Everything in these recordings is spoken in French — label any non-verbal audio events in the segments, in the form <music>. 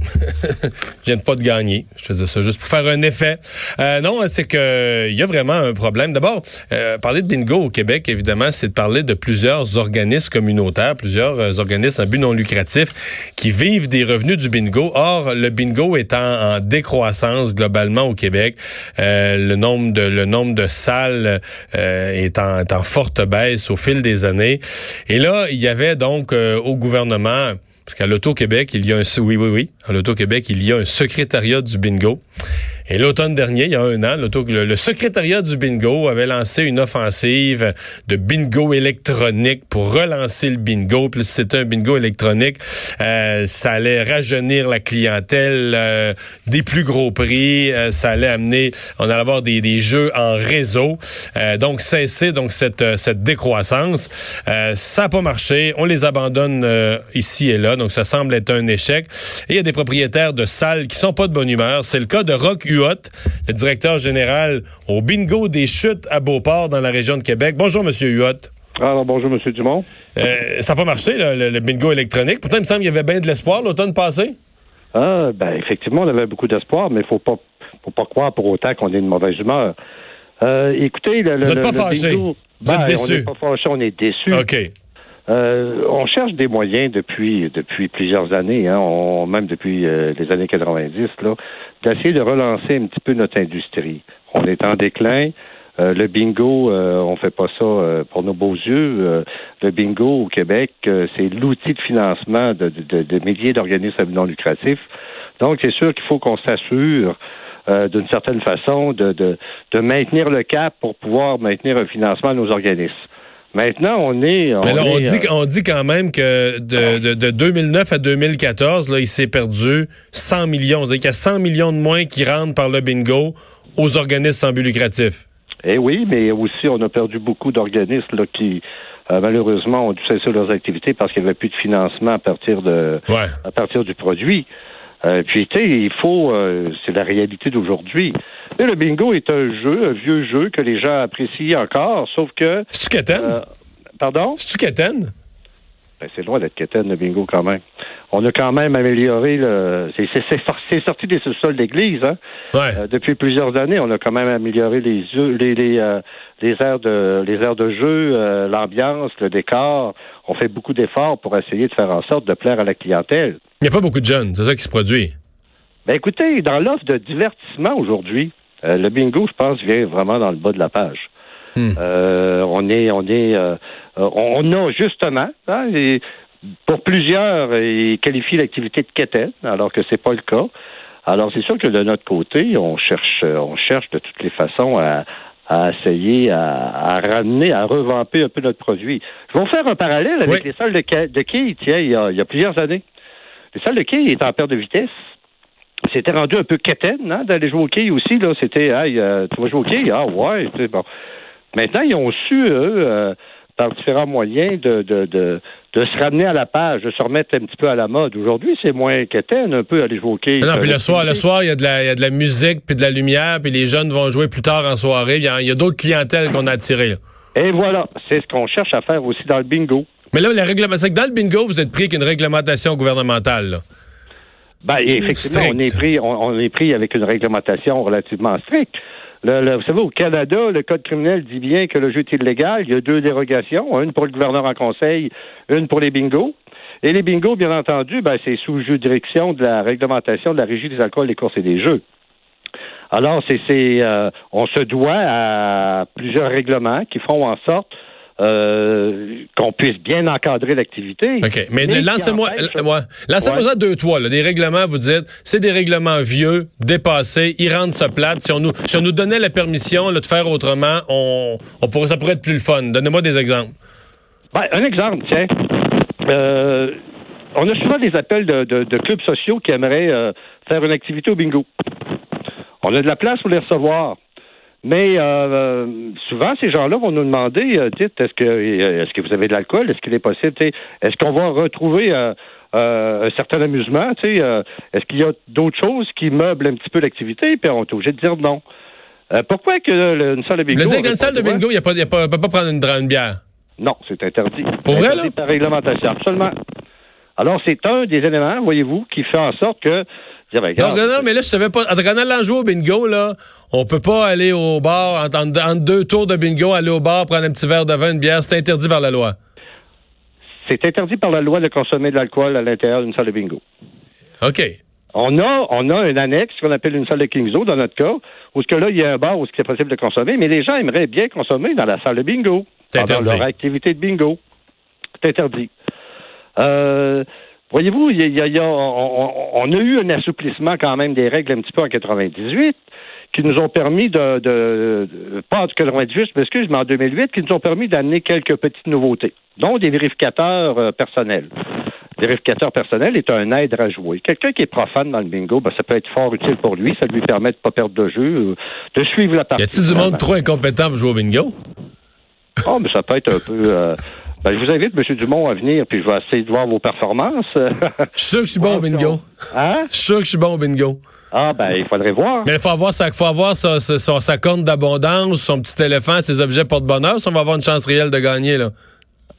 <laughs> je viens pas de gagner. Je faisais ça juste pour faire un effet. Euh, non, c'est que il y a vraiment un problème. D'abord, euh, parler de bingo au Québec, évidemment, c'est de parler de plusieurs organismes communautaires, plusieurs euh, organismes à but non lucratif qui vivent des revenus du bingo. Or, le bingo est en, décroissance globalement au Québec. le nombre de le nombre de salles est en, est, en, forte baisse au fil des années. Et là, il y avait donc au gouvernement parce qu'à l'Auto-Québec, il y a un... Oui, oui, oui. À l'Auto-Québec, il y a un secrétariat du bingo. Et l'automne dernier, il y a un an, le, secrétariat du bingo avait lancé une offensive de bingo électronique pour relancer le bingo. Plus c'était un bingo électronique, euh, ça allait rajeunir la clientèle, euh, des plus gros prix, euh, ça allait amener, on allait avoir des, des jeux en réseau. donc cesser donc cette cette décroissance. ça n'a pas marché. On les abandonne ici et là. Donc ça semble être un échec. Et il y a des propriétaires de salles qui sont pas de bonne humeur. C'est le cas de Rock U le directeur général au bingo des chutes à Beauport dans la région de Québec. Bonjour, Monsieur Huot. Alors, bonjour, M. Dumont. Euh, ça n'a pas marché, le, bingo électronique. Pourtant, il me semble qu'il y avait bien de l'espoir l'automne passé. Ah, ben, effectivement, on avait beaucoup d'espoir, mais il ne faut pas, faut pas croire pour autant qu'on est de mauvaise humeur. Euh, écoutez, le, Vous n'êtes pas fâché. Vous êtes ben, déçu. On n'est pas fâché, on est déçu. OK. Euh, on cherche des moyens depuis depuis plusieurs années, hein, même depuis les années 90, là, d'essayer de relancer un petit peu notre industrie. On est en déclin. Euh, le bingo, euh, on fait pas ça euh, pour nos beaux yeux. le bingo au Québec, c'est l'outil de financement de, milliers d'organismes non lucratifs. Donc, c'est sûr qu'il faut qu'on s'assure d'une certaine façon de, de, maintenir le cap pour pouvoir maintenir un financement à nos organismes. Maintenant, on est. On Mais là, on, dit, euh, on dit quand même que de, de, 2009 à 2014, là, il s'est perdu 100 millions. C'est-à-dire qu'il y a 100 millions de moins qui rentrent par le bingo aux organismes sans but lucratif. Eh oui, mais aussi, on a perdu beaucoup d'organismes là, qui, euh, malheureusement, ont dû cesser leurs activités parce qu'il n'y avait plus de financement à partir, de, à partir du produit. Euh, puis, tu sais, il faut, euh, c'est la réalité d'aujourd'hui. Le bingo est un jeu, un vieux jeu que les gens apprécient encore, sauf que. C'est-tu euh, Pardon? C'est-tu? Ben, c'est loin d'être Keten, le bingo, quand même. On a quand même amélioré le. C'est sorti des sous-sols d'église, hein? Ouais. depuis plusieurs années, on a quand même amélioré les les les, les aires de les aires de jeu, l'ambiance, le décor. On fait beaucoup d'efforts pour essayer de faire en sorte de plaire à la clientèle. Il n'y a pas beaucoup de jeunes, c'est ça qui se produit. Ben écoutez, dans l'offre de divertissement aujourd'hui, euh, le bingo, je pense, vient vraiment dans le bas de la page. Hmm. Euh, on est, on est, euh, on a justement, hein, pour plusieurs, ils qualifient l'activité de quétaine, alors que c'est pas le cas. Alors c'est sûr que de notre côté, on cherche, on cherche de toutes les façons à, essayer à, ramener, à revamper un peu notre produit. Je vais vous faire un parallèle avec les salles de, de quilles, tiens, il y a plusieurs années. Les salles de quilles étaient en perte de vitesse. C'était rendu un peu quétaine, hein, d'aller jouer au quilles aussi. Là, c'était, hey, euh, tu vas jouer au quilles? Ah ouais, bon. Maintenant, ils ont su, eux, euh, par différents moyens, de, de, de, de, se ramener à la page, de se remettre un petit peu à la mode. Aujourd'hui, c'est moins quétaine, un peu, au quilles. Non, puis le soir, le soir, il y, a de la, y a de la musique, puis de la lumière, puis les jeunes vont jouer plus tard en soirée. Il y a, d'autres clientèles qu'on a attirées. Et voilà, c'est ce qu'on cherche à faire aussi dans le bingo. Mais là, c'est que dans le bingo, vous êtes pris avec une réglementation gouvernementale. Là. Ben, effectivement, on est pris, on, est pris avec une réglementation relativement stricte. Le, vous savez, au Canada, le code criminel dit bien que le jeu est illégal. Il y a deux dérogations, une pour le gouverneur en conseil, une pour les bingos. Et les bingos, bien entendu, ben, c'est sous juridiction de la réglementation de la régie des alcools, des courses et des jeux. Alors, c'est, euh, on se doit à plusieurs règlements qui font en sorte euh, qu'on puisse bien encadrer l'activité. OK. Mais, lancez-moi lancez-moi deux, trois. des règlements, vous dites, c'est des règlements vieux, dépassés, ils rendent ça plate. Si on nous, si on nous donnait la permission de faire autrement, on, on pourrait, ça pourrait être plus le fun. Donnez-moi des exemples. Ben, un exemple, tiens. Euh, on a souvent des appels de, de, clubs sociaux qui aimeraient euh, faire une activité au bingo. On a de la place pour les recevoir. Mais euh, souvent, ces gens-là vont nous demander, euh, dites, est-ce que est-ce que vous avez de l'alcool? Est-ce qu'il est possible? Est-ce qu'on va retrouver euh, un certain amusement? est-ce qu'il y a d'autres choses qui meublent un petit peu l'activité? Puis on est obligé de dire non. pourquoi que une salle de bingo? Le dire qu'une salle de bingo, il ne peut pas prendre une, bière. Non, c'est interdit. Pour vrai, là? C'est par réglementation, absolument. Alors, c'est un des éléments, voyez-vous, qui fait en sorte que ben, non, non, mais là, je savais pas. En allant jouer au bingo, là, on peut pas aller au bar, en, deux tours de bingo, aller au bar, prendre un petit verre de vin, une bière. C'est interdit par la loi. C'est interdit par la loi de consommer de l'alcool à l'intérieur d'une salle de bingo. OK. On a, on a une annexe qu'on appelle une salle de Kingso, dans notre cas, où ce que là, il y a un bar où c'est possible de consommer, mais les gens aimeraient bien consommer dans la salle de bingo. C'est interdit. leur activité de bingo. C'est interdit. Euh, Voyez-vous, on, a eu un assouplissement quand même des règles un petit peu en 98 qui nous ont permis de, de, pas en 98, je m'excuse, mais en 2008, qui nous ont permis d'amener quelques petites nouveautés, dont des vérificateurs euh, personnels. Le vérificateur personnel est un aide à jouer. Quelqu'un qui est profane dans le bingo, ben, ça peut être fort utile pour lui. Ça lui permet de ne pas perdre de jeu, euh, de suivre la partie. Y a-t-il du monde trop incompétent pour jouer au bingo? Oh, mais ça peut être un peu. Euh, ben, je vous invite, M. Dumont, à venir, puis je vais essayer de voir vos performances. je suis sûr que je suis bon au bingo. Hein? Je suis sûr que je suis bon au bingo. Ah, ben, il faudrait voir. Mais il faut avoir, sa, faut avoir sa, sa, sa compte d'abondance, son petit éléphant, ses objets porte-bonheur, si on va avoir une chance réelle de gagner, là.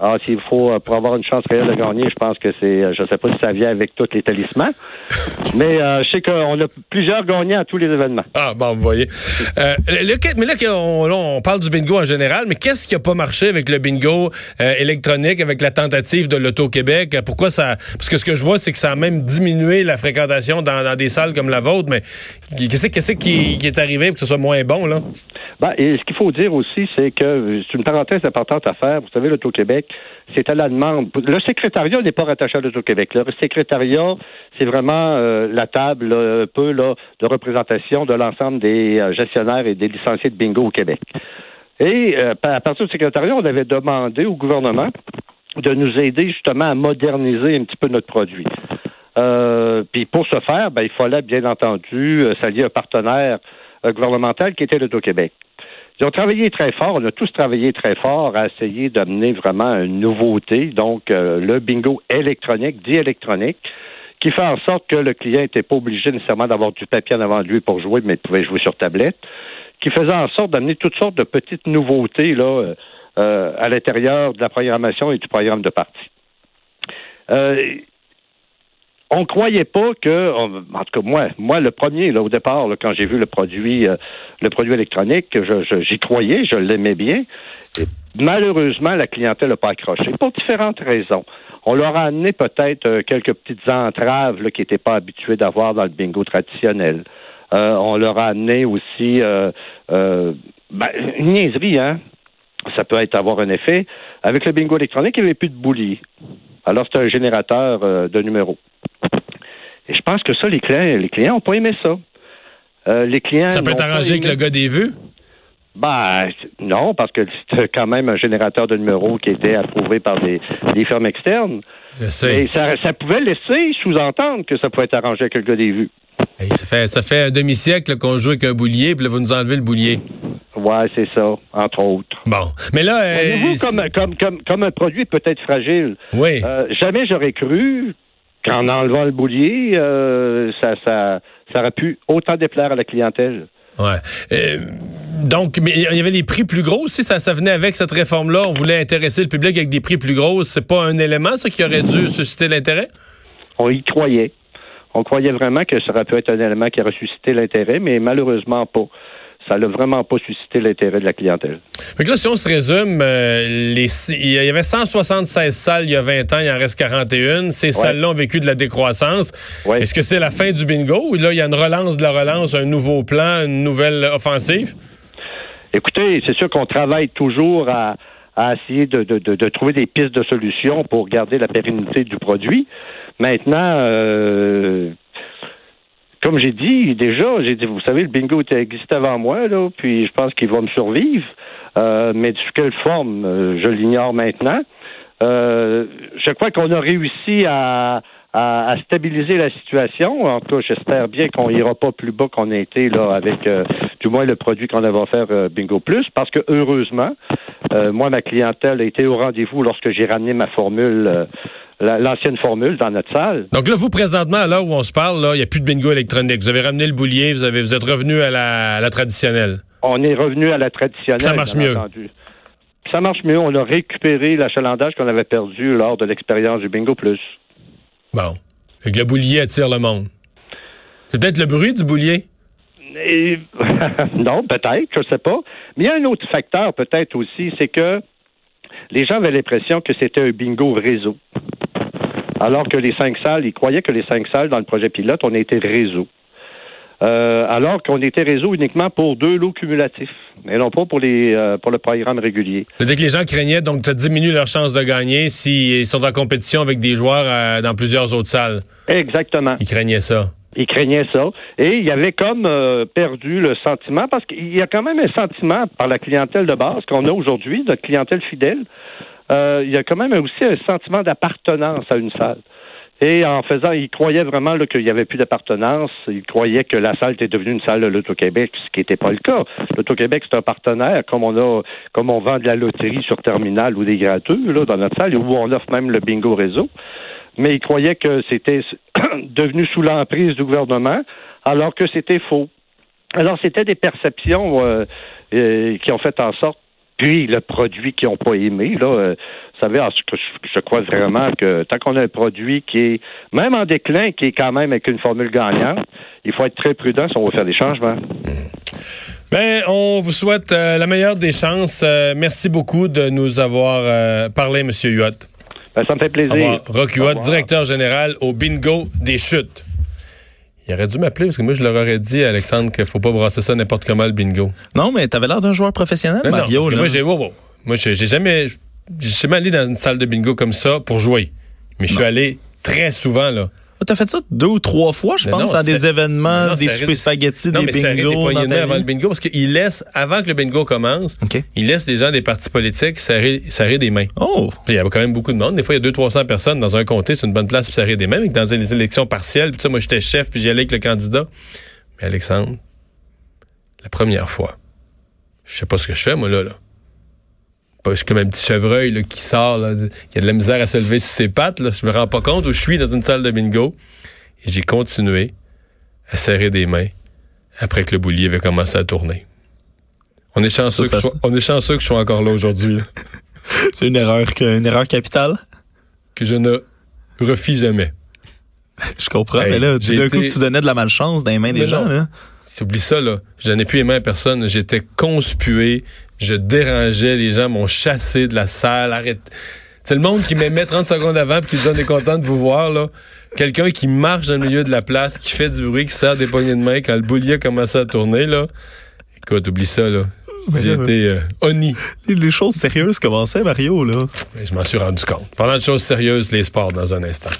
Ah, s'il faut, euh, pour avoir une chance réelle de gagner, je pense que c'est, euh, je sais pas si ça vient avec tous les talismans, <laughs> mais euh, je sais qu'on a plusieurs gagnants à tous les événements. Ah, bon, vous voyez. mais là, on, parle du bingo en général, mais qu'est-ce qui a pas marché avec le bingo électronique, avec la tentative de l'Auto-Québec? Pourquoi ça... Parce que ce que je vois, c'est que ça a même diminué la fréquentation dans, des salles comme la vôtre, mais qu'est-ce, qu'est-ce qui, qui est arrivé pour que ce soit moins bon, là? Ben, et ce qu'il faut dire aussi, c'est que c'est une parenthèse importante à faire. Vous savez, l'Auto-Québec, c'est à la demande. Le secrétariat n'est pas rattaché à l'Auto-Québec. Le secrétariat, c'est vraiment euh, la table un peu là, de représentation de l'ensemble des euh, gestionnaires et des licenciés de bingo au Québec. Et euh, à partir du secrétariat, on avait demandé au gouvernement de nous aider justement à moderniser un petit peu notre produit. puis pour ce faire, ben, il fallait bien entendu s'allier un partenaire gouvernemental qui était l'Auto-Québec. Ils ont travaillé très fort, on a tous travaillé très fort à essayer d'amener vraiment une nouveauté, donc euh, le bingo électronique, dit électronique, qui fait en sorte que le client n'était pas obligé nécessairement d'avoir du papier en avant de lui pour jouer, mais il pouvait jouer sur tablette, qui faisait en sorte d'amener toutes sortes de petites nouveautés là, euh, euh, à l'intérieur de la programmation et du programme de partie on croyait pas que, en tout cas moi, moi le premier là au départ, quand j'ai vu le produit, euh, le produit électronique, j'y croyais, je l'aimais bien. Malheureusement, la clientèle n'a pas accroché pour différentes raisons. On leur a amené peut-être euh, quelques petites entraves là, qui n'étaient pas habitués d'avoir dans le bingo traditionnel. Euh, on leur a amené aussi ben, une niaiserie, hein. Ça peut être avoir un effet. Avec le bingo électronique, il n'y avait plus de boulier. Alors, c'est un générateur de numéros. Et je pense que ça, les clients, les clients n'ont pas aimé ça. Euh, les clients. Ça peut être arrangé avec le gars des vues? Ben, non, parce que c'est quand même un générateur de numéros qui était approuvé par des, firmes externes. Je sais. Et ça, pouvait laisser sous-entendre que ça pouvait être arrangé avec le gars des vues. ça, fait, ça fait un demi-siècle qu'on joue avec un boulier, puis là, vous nous enlevez le boulier. Ouais, c'est ça, entre autres. Bon. Mais là. Euh, comme, comme, comme, comme, un produit peut être fragile. Oui. Euh, jamais j'aurais cru en enlevant le boulier, euh, ça, ça, ça aurait pu autant déplaire à la clientèle. Ouais. Donc, mais il y avait des prix plus gros aussi. Ça, ça venait avec cette réforme-là. On voulait intéresser le public avec des prix plus gros. C'est pas un élément, ça, qui aurait dû susciter l'intérêt? On y croyait. On croyait vraiment que ça aurait pu être un élément qui aurait suscité l'intérêt, mais malheureusement pas ça n'a vraiment pas suscité l'intérêt de la clientèle. Fait là, si on se résume, euh, les, il y avait 176 salles il y a 20 ans, il en reste 41. Ces salles-là ont vécu de la décroissance. Est-ce que c'est la fin du bingo ou là, il y a une relance de la relance, un nouveau plan, une nouvelle offensive? Écoutez, c'est sûr qu'on travaille toujours à, essayer de, trouver des pistes de solutions pour garder la pérennité du produit. Maintenant, euh, comme j'ai dit déjà, j'ai dit, vous savez, le bingo existait avant moi, là, puis je pense qu'il va me survivre. Euh, mais sous quelle forme, euh, je l'ignore maintenant. Euh, je crois qu'on a réussi à, à, stabiliser la situation. En tout cas, j'espère bien qu'on ira pas plus bas qu'on a été là avec du moins le produit qu'on avait offert euh, Bingo Plus, parce que heureusement, euh, moi, ma clientèle a été au rendez-vous lorsque j'ai ramené ma formule. La- L'ancienne formule dans notre salle. Donc là, vous, présentement, à l'heure où on se parle, là, il n'y a plus de bingo électronique. Vous avez ramené le boulier, vous, avez, vous êtes revenu à la, à la traditionnelle. On est revenu à la traditionnelle. Ça marche mieux. entendu. Ça marche mieux. On a récupéré l'achalandage qu'on avait perdu lors de l'expérience du Bingo Plus. Bon. Fait que le boulier attire le monde. C'est peut-être le bruit du boulier? Et- <laughs> non, peut-être, je sais pas. Mais il y a un autre facteur peut-être aussi, c'est que les gens avaient l'impression que c'était un bingo réseau. Alors que les cinq salles, ils croyaient que les cinq salles dans le projet pilote, on était réseau. Euh, alors qu'on était réseau uniquement pour deux lots cumulatifs, et non pas pour les euh, pour le programme régulier. C'est-à-dire que les gens craignaient, donc ça diminue leur chance de gagner s'ils sont en compétition avec des joueurs euh, dans plusieurs autres salles. Exactement. Ils craignaient ça. Ils craignaient ça. Et il y avait comme perdu le sentiment, parce qu'il y a quand même un sentiment par la clientèle de base qu'on a aujourd'hui, notre clientèle fidèle. Euh, il y a quand même aussi un sentiment d'appartenance à une salle. Et en faisant, ils croyaient vraiment qu'il n'y avait plus d'appartenance. Ils croyaient que la salle était devenue une salle de l'Auto-Québec, ce qui n'était pas le cas. L'Auto-Québec, c'est un partenaire, comme on a, comme on vend de la loterie sur terminal ou des gratuits, là, dans notre salle, où on offre même le bingo réseau mais ils croyaient que c'était <coughs> devenu sous l'emprise du gouvernement, alors que c'était faux. Alors, c'était des perceptions euh, euh, qui ont fait en sorte, puis le produit qu'ils n'ont pas aimé, là, euh, vous savez, je, crois vraiment que tant qu'on a un produit qui est, même en déclin, qui est quand même avec une formule gagnante, il faut être très prudent si on veut faire des changements. Ben, on vous souhaite euh, la meilleure des chances. Euh, merci beaucoup de nous avoir parlé, M. Huot. Ben, ça me fait plaisir. Rock Huot, directeur général au bingo des chutes. Il aurait dû m'appeler parce que moi, je leur aurais dit, Alexandre, qu'il faut pas brasser ça n'importe comment, le bingo. Non, mais t'avais l'air d'un joueur professionnel, Non, non, Mario. parce que là. moi, j'ai wow, wow. Moi, j'ai jamais, j'ai jamais allé dans une salle de bingo comme ça pour jouer. Mais je suis allé très souvent, là. Oh, T'as fait ça deux ou trois fois, je pense, non, à des événements, Non, des soupers spaghettis, non, des des bingos. poignées dans de main ta avant le bingo parce qu'il laisse, avant que le bingo commence, il laisse les gens des partis politiques serrer, serrer des mains. Oh, Puis Il y avait quand même beaucoup de monde. Des fois, il y a 200-300 personnes dans un comté, c'est une bonne place pour serrer des mains. Mais dans les élections partielles, puis ça, moi, j'étais chef, puis j'y allais avec le candidat. Mais Alexandre, la première fois, je sais pas ce que je fais, moi, là. là. Suis comme un petit chevreuil là, qui sort, là, qui a de la misère à se lever sur ses pattes. Là. Je me rends pas compte où je suis dans une salle de bingo. Et j'ai continué à serrer des mains après que le boulier avait commencé à tourner. On est chanceux, Ça, ça- que, je sois, on est chanceux que je sois encore là aujourd'hui. <laughs> c'est une erreur, une erreur capitale? que je ne refis jamais. <laughs> Je comprends, Hey, mais là, du- d'un coup, tu donnais de la malchance dans les mains des gens, là. Oublie ça, là. Je n'en ai plus aimé à personne. J'étais conspué. Je dérangeais. Les gens m'ont chassé de la salle. Arrête. C'est le monde qui m'aimait 30 <laughs> secondes avant puis qui se donne est content de vous voir, là. Quelqu'un qui marche dans le milieu de la place, qui fait du bruit, qui serre des poignées de main quand le boulier a commencé à tourner, là. Écoute, oublie ça, là. J'ai été euh, honni. Les choses sérieuses commençaient, Mario, là. Mais Je m'en suis rendu compte. Pendant de choses sérieuses, les sports dans un instant.